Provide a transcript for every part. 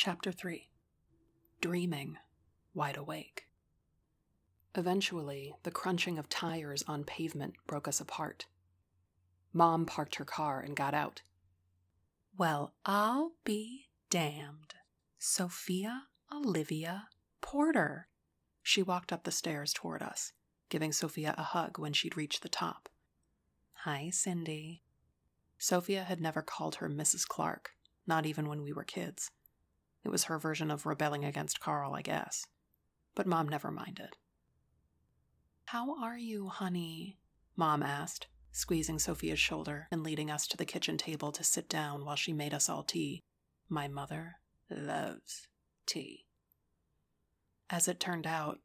Chapter 3 Dreaming, Wide Awake. Eventually, the crunching of tires on pavement broke us apart. Mom parked her car and got out. Well, I'll be damned. Sophia Olivia Porter. She walked up the stairs toward us, giving Sophia a hug when she'd reached the top. Hi, Cindy. Sophia had never called her Mrs. Clark, not even when we were kids. It was her version of rebelling against Carl, I guess. But Mom never minded. How are you, honey? Mom asked, squeezing Sophia's shoulder and leading us to the kitchen table to sit down while she made us all tea. My mother loves tea. As it turned out,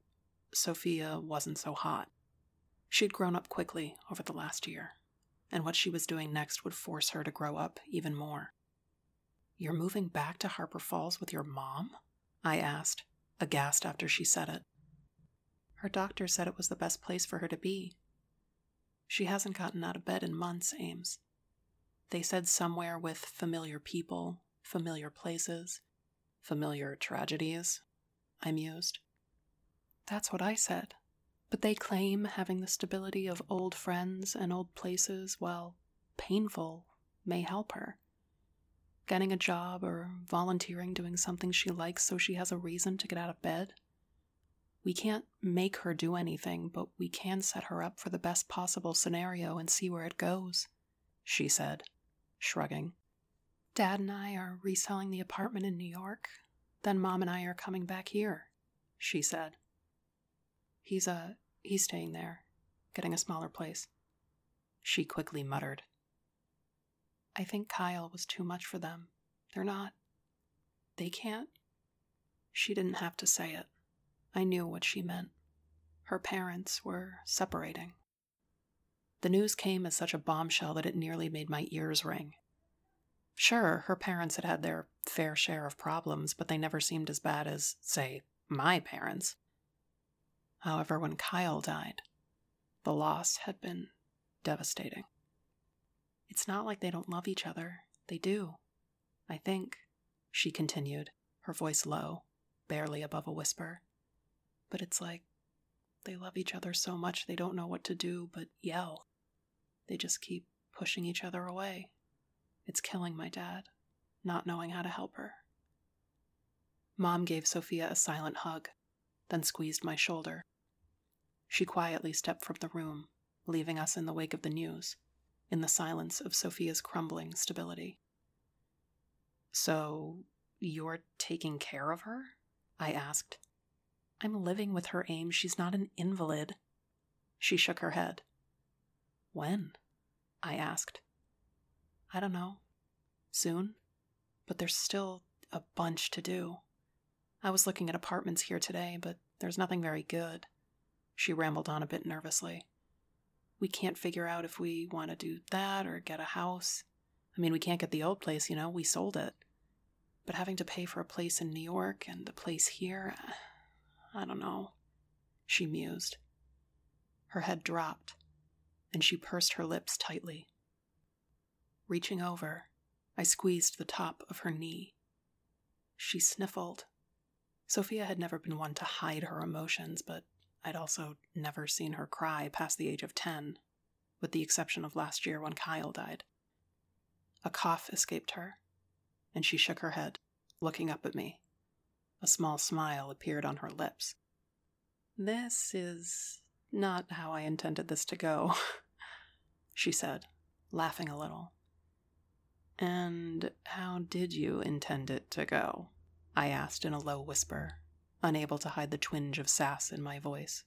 Sophia wasn't so hot. She'd grown up quickly over the last year, and what she was doing next would force her to grow up even more. You're moving back to Harper Falls with your mom? I asked, aghast after she said it. Her doctor said it was the best place for her to be. She hasn't gotten out of bed in months, Ames. They said somewhere with familiar people, familiar places, familiar tragedies, I mused. That's what I said. But they claim having the stability of old friends and old places, while painful, may help her. Getting a job or volunteering doing something she likes so she has a reason to get out of bed we can't make her do anything, but we can set her up for the best possible scenario and see where it goes, she said, shrugging. Dad and I are reselling the apartment in New York. Then Mom and I are coming back here, she said. He's, uh, he's staying there, getting a smaller place. She quickly muttered. I think Kyle was too much for them. They're not. They can't. She didn't have to say it. I knew what she meant. Her parents were separating. The news came as such a bombshell that it nearly made my ears ring. Sure, her parents had had their fair share of problems, but they never seemed as bad as, say, my parents. However, when Kyle died, the loss had been devastating. It's not like they don't love each other. They do. I think, she continued, her voice low, barely above a whisper but it's like they love each other so much they don't know what to do but yell. They just keep pushing each other away. It's killing my dad, not knowing how to help her. Mom gave Sophia a silent hug, then squeezed my shoulder. She quietly stepped from the room, leaving us in the wake of the news, in the silence of Sophia's crumbling stability. So, you're taking care of her? I asked, I'm living with her, Aim. She's not an invalid. She shook her head. When? I asked. I don't know. Soon? But there's still a bunch to do. I was looking at apartments here today, but there's nothing very good. She rambled on a bit nervously. We can't figure out if we want to do that or get a house. I mean, we can't get the old place, you know, we sold it. But having to pay for a place in New York and a place here, I don't know, she mused. Her head dropped, and she pursed her lips tightly. Reaching over, I squeezed the top of her knee. She sniffled. Sophia had never been one to hide her emotions, but I'd also never seen her cry past the age of ten, with the exception of last year when Kyle died. A cough escaped her, and she shook her head, looking up at me. A small smile appeared on her lips. This is not how I intended this to go, she said, laughing a little. And how did you intend it to go? I asked in a low whisper, unable to hide the twinge of sass in my voice.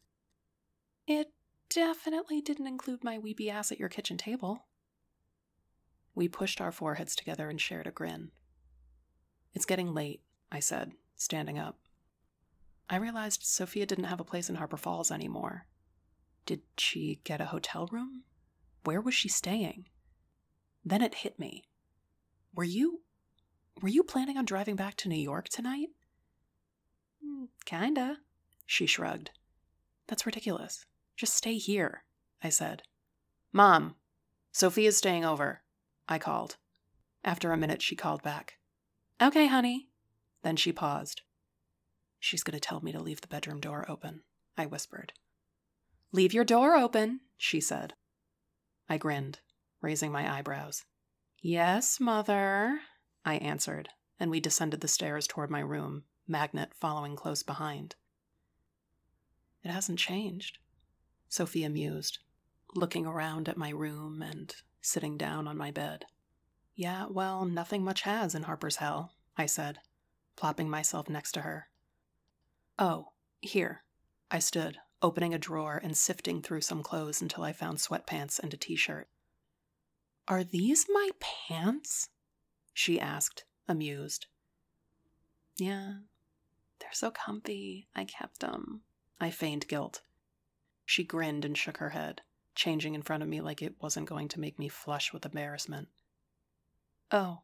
It definitely didn't include my weepy ass at your kitchen table. We pushed our foreheads together and shared a grin. It's getting late, I said, standing up. I realized Sophia didn't have a place in Harper Falls anymore. Did she get a hotel room? Where was she staying? Then it hit me. Were you. were you planning on driving back to New York tonight? Kinda, she shrugged. That's ridiculous. Just stay here, I said. Mom, Sophia's staying over, I called. After a minute, she called back. Okay, honey. Then she paused. She's going to tell me to leave the bedroom door open, I whispered. Leave your door open, she said. I grinned, raising my eyebrows. Yes, Mother, I answered, and we descended the stairs toward my room, Magnet following close behind. It hasn't changed, Sophia mused, looking around at my room and sitting down on my bed. Yeah, well, nothing much has in Harper's Hell, I said, plopping myself next to her. Oh, here. I stood, opening a drawer and sifting through some clothes until I found sweatpants and a t shirt. Are these my pants? She asked, amused. Yeah, they're so comfy. I kept them. I feigned guilt. She grinned and shook her head, changing in front of me like it wasn't going to make me flush with embarrassment. Oh,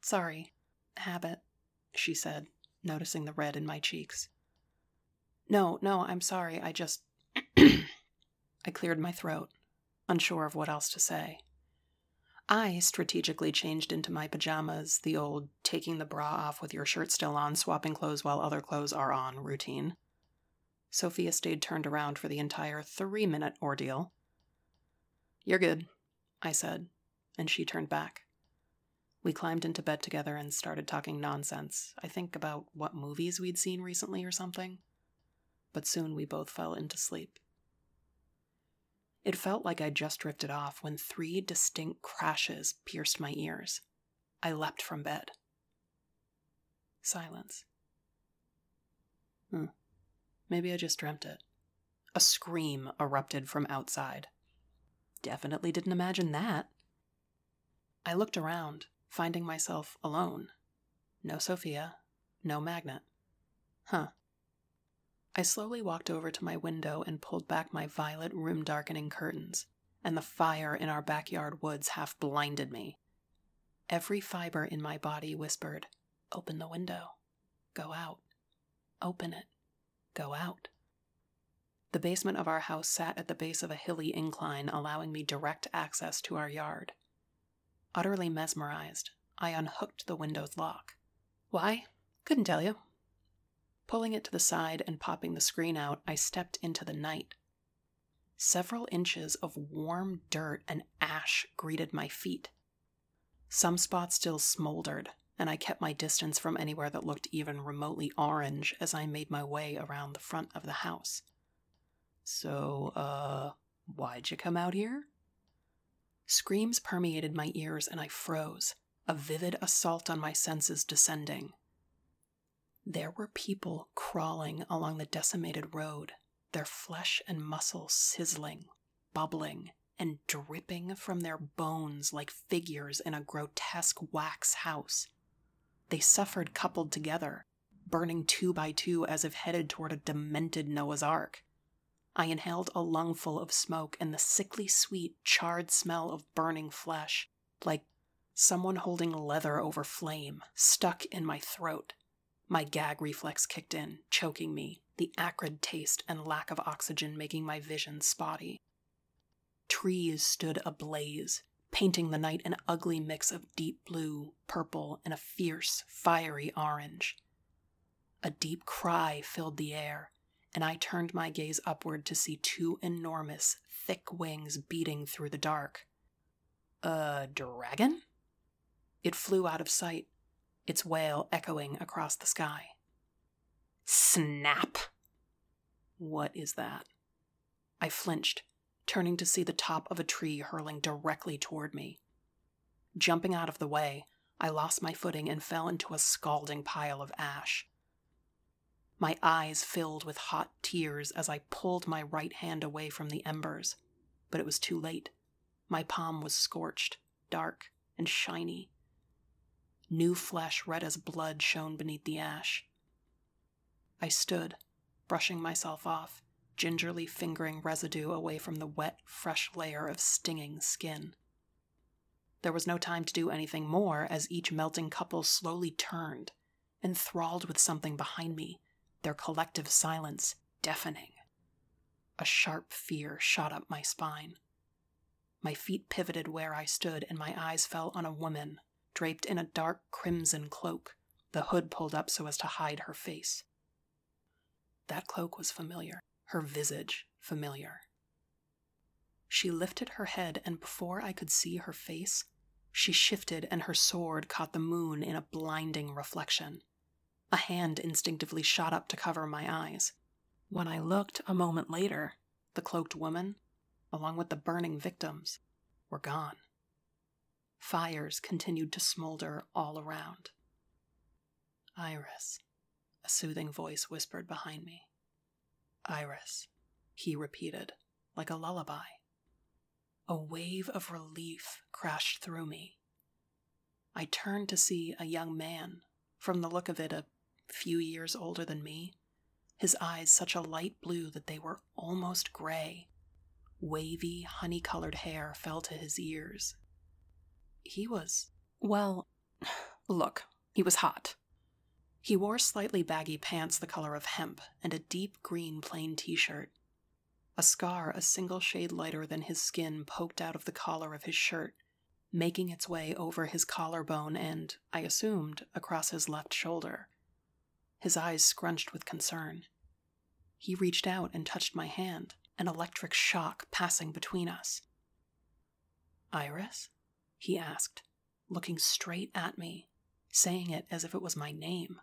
sorry. Habit, she said, noticing the red in my cheeks. No, no, I'm sorry. I just. I cleared my throat, unsure of what else to say. I strategically changed into my pajamas, the old taking the bra off with your shirt still on, swapping clothes while other clothes are on routine. Sophia stayed turned around for the entire three minute ordeal. You're good, I said, and she turned back. We climbed into bed together and started talking nonsense, I think about what movies we'd seen recently or something. But soon we both fell into sleep. It felt like I'd just drifted off when three distinct crashes pierced my ears. I leapt from bed. Silence. Hmm. Maybe I just dreamt it. A scream erupted from outside. Definitely didn't imagine that. I looked around, finding myself alone. No Sophia, no magnet. Huh. I slowly walked over to my window and pulled back my violet room darkening curtains, and the fire in our backyard woods half blinded me. Every fiber in my body whispered, Open the window. Go out. Open it. Go out. The basement of our house sat at the base of a hilly incline, allowing me direct access to our yard. Utterly mesmerized, I unhooked the window's lock. Why? Couldn't tell you. Pulling it to the side and popping the screen out, I stepped into the night. Several inches of warm dirt and ash greeted my feet. Some spots still smoldered, and I kept my distance from anywhere that looked even remotely orange as I made my way around the front of the house. So, uh, why'd you come out here? Screams permeated my ears and I froze, a vivid assault on my senses descending. There were people crawling along the decimated road, their flesh and muscle sizzling, bubbling, and dripping from their bones like figures in a grotesque wax house. They suffered coupled together, burning two by two as if headed toward a demented Noah's Ark. I inhaled a lungful of smoke and the sickly sweet, charred smell of burning flesh, like someone holding leather over flame, stuck in my throat. My gag reflex kicked in, choking me, the acrid taste and lack of oxygen making my vision spotty. Trees stood ablaze, painting the night an ugly mix of deep blue, purple, and a fierce, fiery orange. A deep cry filled the air, and I turned my gaze upward to see two enormous, thick wings beating through the dark. A dragon? It flew out of sight, its wail echoing across the sky. Snap! What is that? I flinched, turning to see the top of a tree hurling directly toward me. Jumping out of the way, I lost my footing and fell into a scalding pile of ash. My eyes filled with hot tears as I pulled my right hand away from the embers, but it was too late. My palm was scorched, dark, and shiny, New flesh, red as blood, shone beneath the ash. I stood, brushing myself off, gingerly fingering residue away from the wet, fresh layer of stinging skin. There was no time to do anything more as each melting couple slowly turned, enthralled with something behind me, their collective silence deafening. A sharp fear shot up my spine. My feet pivoted where I stood, and my eyes fell on a woman draped in a dark crimson cloak, the hood pulled up so as to hide her face. That cloak was familiar, her visage familiar. She lifted her head, and before I could see her face, she shifted and her sword caught the moon in a blinding reflection. A hand instinctively shot up to cover my eyes. When I looked a moment later, the cloaked woman, along with the burning victims, were gone. Fires continued to smolder all around. Iris, a soothing voice whispered behind me. Iris, he repeated, like a lullaby. A wave of relief crashed through me. I turned to see a young man, from the look of it, a few years older than me, his eyes such a light blue that they were almost gray. Wavy, honey colored hair fell to his ears. He was, well, look, he was hot. He wore slightly baggy pants the color of hemp and a deep green plain t shirt. A scar a single shade lighter than his skin poked out of the collar of his shirt, making its way over his collarbone and, I assumed, across his left shoulder. His eyes scrunched with concern. He reached out and touched my hand, an electric shock passing between us. Iris? He asked, looking straight at me, saying it as if it was my name.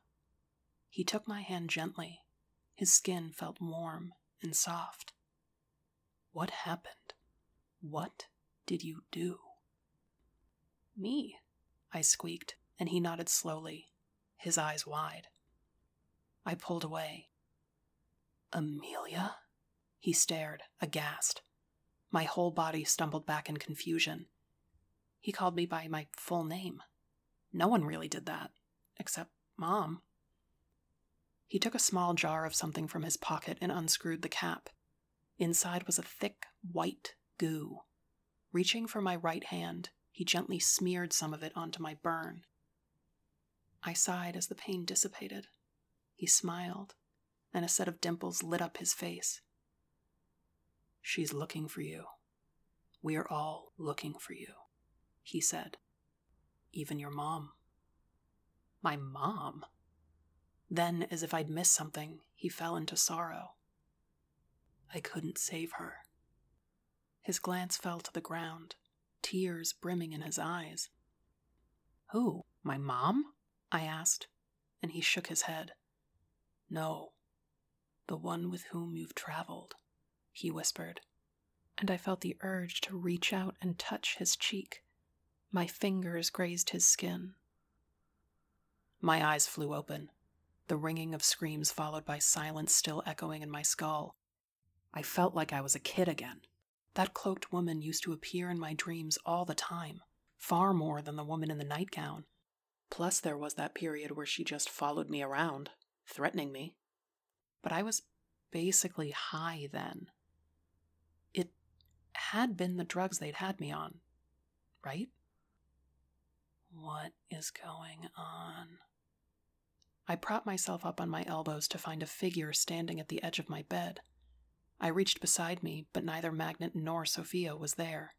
He took my hand gently. His skin felt warm and soft. What happened? What did you do? Me, I squeaked, and he nodded slowly, his eyes wide. I pulled away. Amelia? He stared, aghast. My whole body stumbled back in confusion. He called me by my full name. No one really did that, except Mom. He took a small jar of something from his pocket and unscrewed the cap. Inside was a thick, white goo. Reaching for my right hand, he gently smeared some of it onto my burn. I sighed as the pain dissipated. He smiled, and a set of dimples lit up his face. She's looking for you. We are all looking for you, he said. Even your mom. My mom? Then, as if I'd missed something, he fell into sorrow. I couldn't save her. His glance fell to the ground, tears brimming in his eyes. Who? My mom? I asked, and he shook his head. No, the one with whom you've traveled, he whispered, and I felt the urge to reach out and touch his cheek. My fingers grazed his skin. My eyes flew open, the ringing of screams followed by silence still echoing in my skull. I felt like I was a kid again. That cloaked woman used to appear in my dreams all the time, far more than the woman in the nightgown. Plus, there was that period where she just followed me around, threatening me. But I was basically high then. It had been the drugs they'd had me on, right? What is going on? I propped myself up on my elbows to find a figure standing at the edge of my bed. I reached beside me, but neither Magnet nor Sophia was there.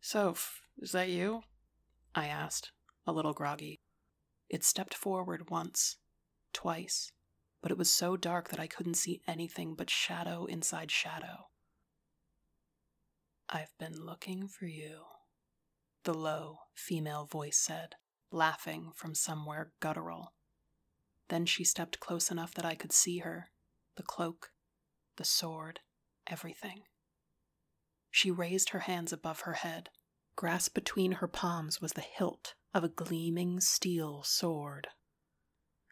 Soph, is that you? I asked, a little groggy. It stepped forward once, twice, but it was so dark that I couldn't see anything but shadow inside shadow. I've been looking for you, the low, female voice said, laughing from somewhere guttural. Then she stepped close enough that I could see her, the cloak, the sword, everything. She raised her hands above her head. Grasped between her palms was the hilt of a gleaming steel sword.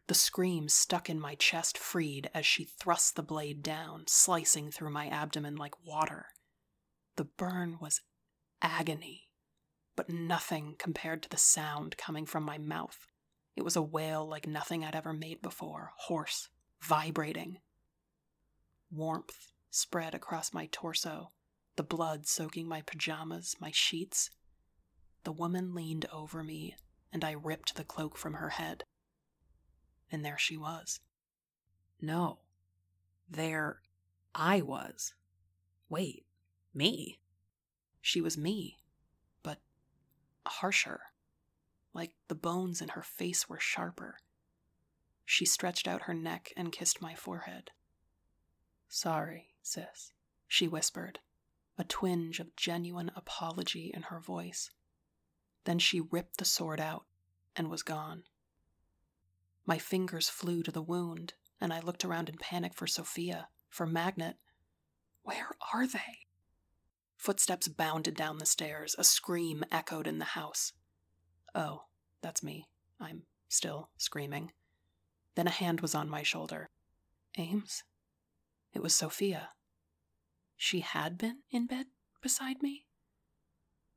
The scream stuck in my chest freed as she thrust the blade down, slicing through my abdomen like water. The burn was agony, but nothing compared to the sound coming from my mouth. It was a wail like nothing I'd ever made before, hoarse, vibrating, Warmth spread across my torso, the blood soaking my pajamas, my sheets. The woman leaned over me, and I ripped the cloak from her head. And there she was. No, there I was. Wait, me? She was me, harsher, like the bones in her face were sharper. She stretched out her neck and kissed my forehead. Sorry, sis, she whispered, a twinge of genuine apology in her voice. Then she ripped the sword out and was gone. My fingers flew to the wound, and I looked around in panic for Sophia, for Magnet. Where are they? Footsteps bounded down the stairs. A scream echoed in the house. Oh, that's me. I'm still screaming. Then a hand was on my shoulder. Ames? It was Sophia. She had been in bed beside me?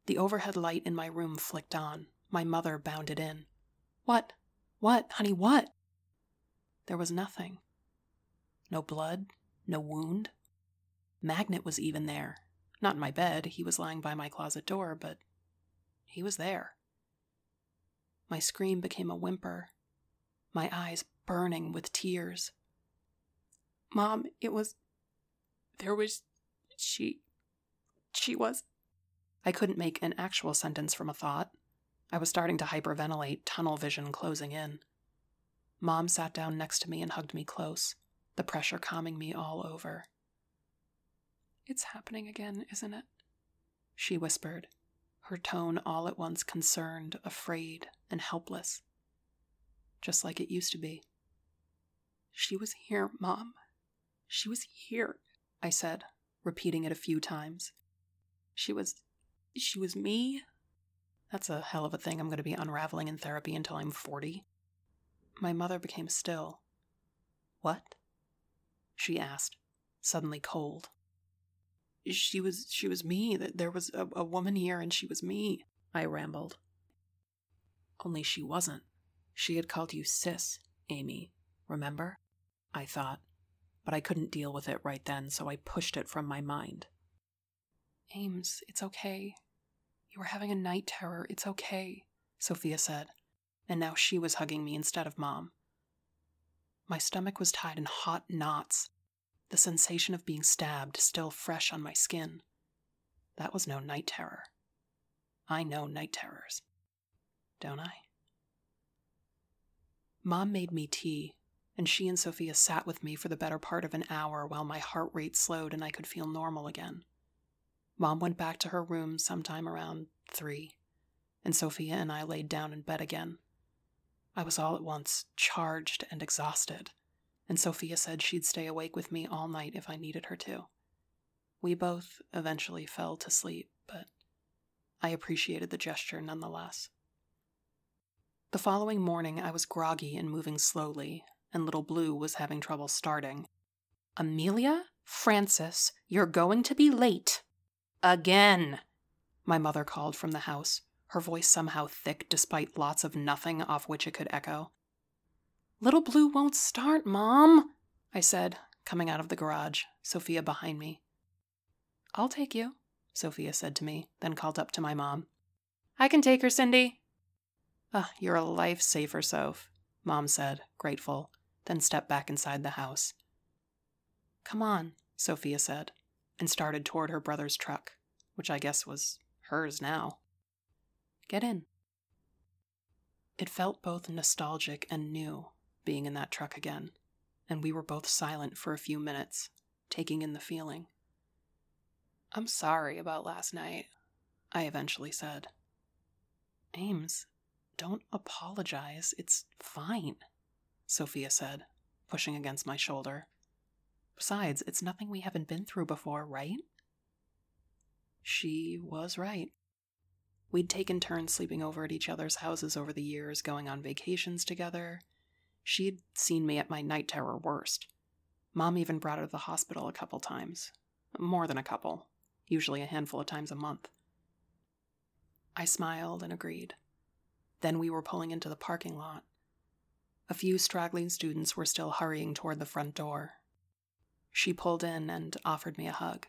The overhead light in my room flicked on. My mother bounded in. What? What, honey, what? There was nothing. No blood, no wound. Magnet was even there. Not in my bed, he was lying by my closet door, but he was there. My scream became a whimper, my eyes burning with tears. Mom, it was. There was. She. She was. I couldn't make an actual sentence from a thought. I was starting to hyperventilate, tunnel vision closing in. Mom sat down next to me and hugged me close, the pressure calming me all over. It's happening again, isn't it? She whispered, her tone all at once concerned, afraid, and helpless. Just like it used to be. She was here, Mom. She was here, I said, repeating it a few times. She was. She was me. That's a hell of a thing I'm going to be unraveling in therapy until I'm 40. My mother became still. What? She asked, suddenly cold she was she was me that there was a, a woman here and she was me. I rambled. Only she wasn't. She had called you sis amy remember? I thought. But i couldn't deal with it right then so i pushed it from my mind. Ames it's okay. You were having a night terror it's okay sophia said. And now she was hugging me instead of mom. My stomach was tied in hot knots the sensation of being stabbed still fresh on my skin. That was no night terror. I know night terrors. Don't I? Mom made me tea, and she and Sophia sat with me for the better part of an hour while my heart rate slowed and I could feel normal again. Mom went back to her room sometime around three, and Sophia and I laid down in bed again. I was all at once charged and exhausted and Sophia said she'd stay awake with me all night if I needed her to. We both eventually fell to sleep, but I appreciated the gesture nonetheless. The following morning, I was groggy and moving slowly, and Little Blue was having trouble starting. Amelia? Francis, you're going to be late. Again! My mother called from the house, her voice somehow thick despite lots of nothing off which it could echo. Little Blue won't start, Mom, I said, coming out of the garage, Sophia behind me. I'll take you, Sophia said to me, then called up to my mom. I can take her, Cindy. Ah, you're a lifesaver, Soph, Mom said, grateful, then stepped back inside the house. Come on, Sophia said, and started toward her brother's truck, which I guess was hers now. Get in. It felt both nostalgic and new being in that truck again, and we were both silent for a few minutes, taking in the feeling. I'm sorry about last night, I eventually said. Ames, don't apologize. It's fine, Sophia said, pushing against my shoulder. Besides, it's nothing we haven't been through before, right? She was right. We'd taken turns sleeping over at each other's houses over the years, going on vacations together, She'd seen me at my night terror worst. Mom even brought her to the hospital a couple times. More than a couple, usually a handful of times a month. I smiled and agreed. Then we were pulling into the parking lot. A few straggling students were still hurrying toward the front door. She pulled in and offered me a hug.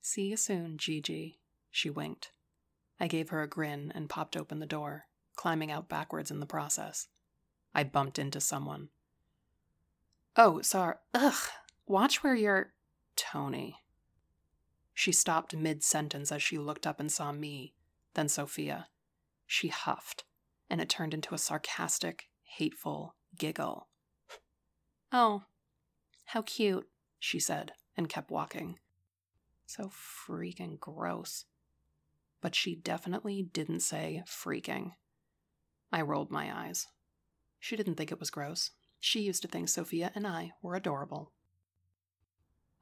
See you soon, Gigi, she winked. I gave her a grin and popped open the door, climbing out backwards in the process. I bumped into someone. Oh, sorry. Ugh. Watch where you're. Tony. She stopped mid sentence as she looked up and saw me, then Sophia. She huffed, and it turned into a sarcastic, hateful giggle. Oh, how cute, she said, and kept walking. So freaking gross. But she definitely didn't say freaking. I rolled my eyes. She didn't think it was gross. She used to think Sophia and I were adorable.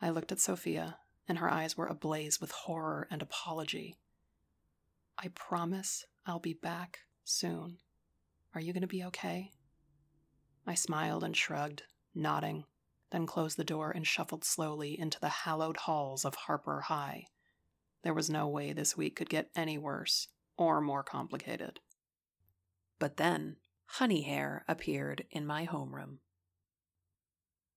I looked at Sophia, and her eyes were ablaze with horror and apology. I promise I'll be back soon. Are you going to be okay? I smiled and shrugged, nodding, then closed the door and shuffled slowly into the hallowed halls of Harper High. There was no way this week could get any worse or more complicated. But then, Honey Hair appeared in my homeroom.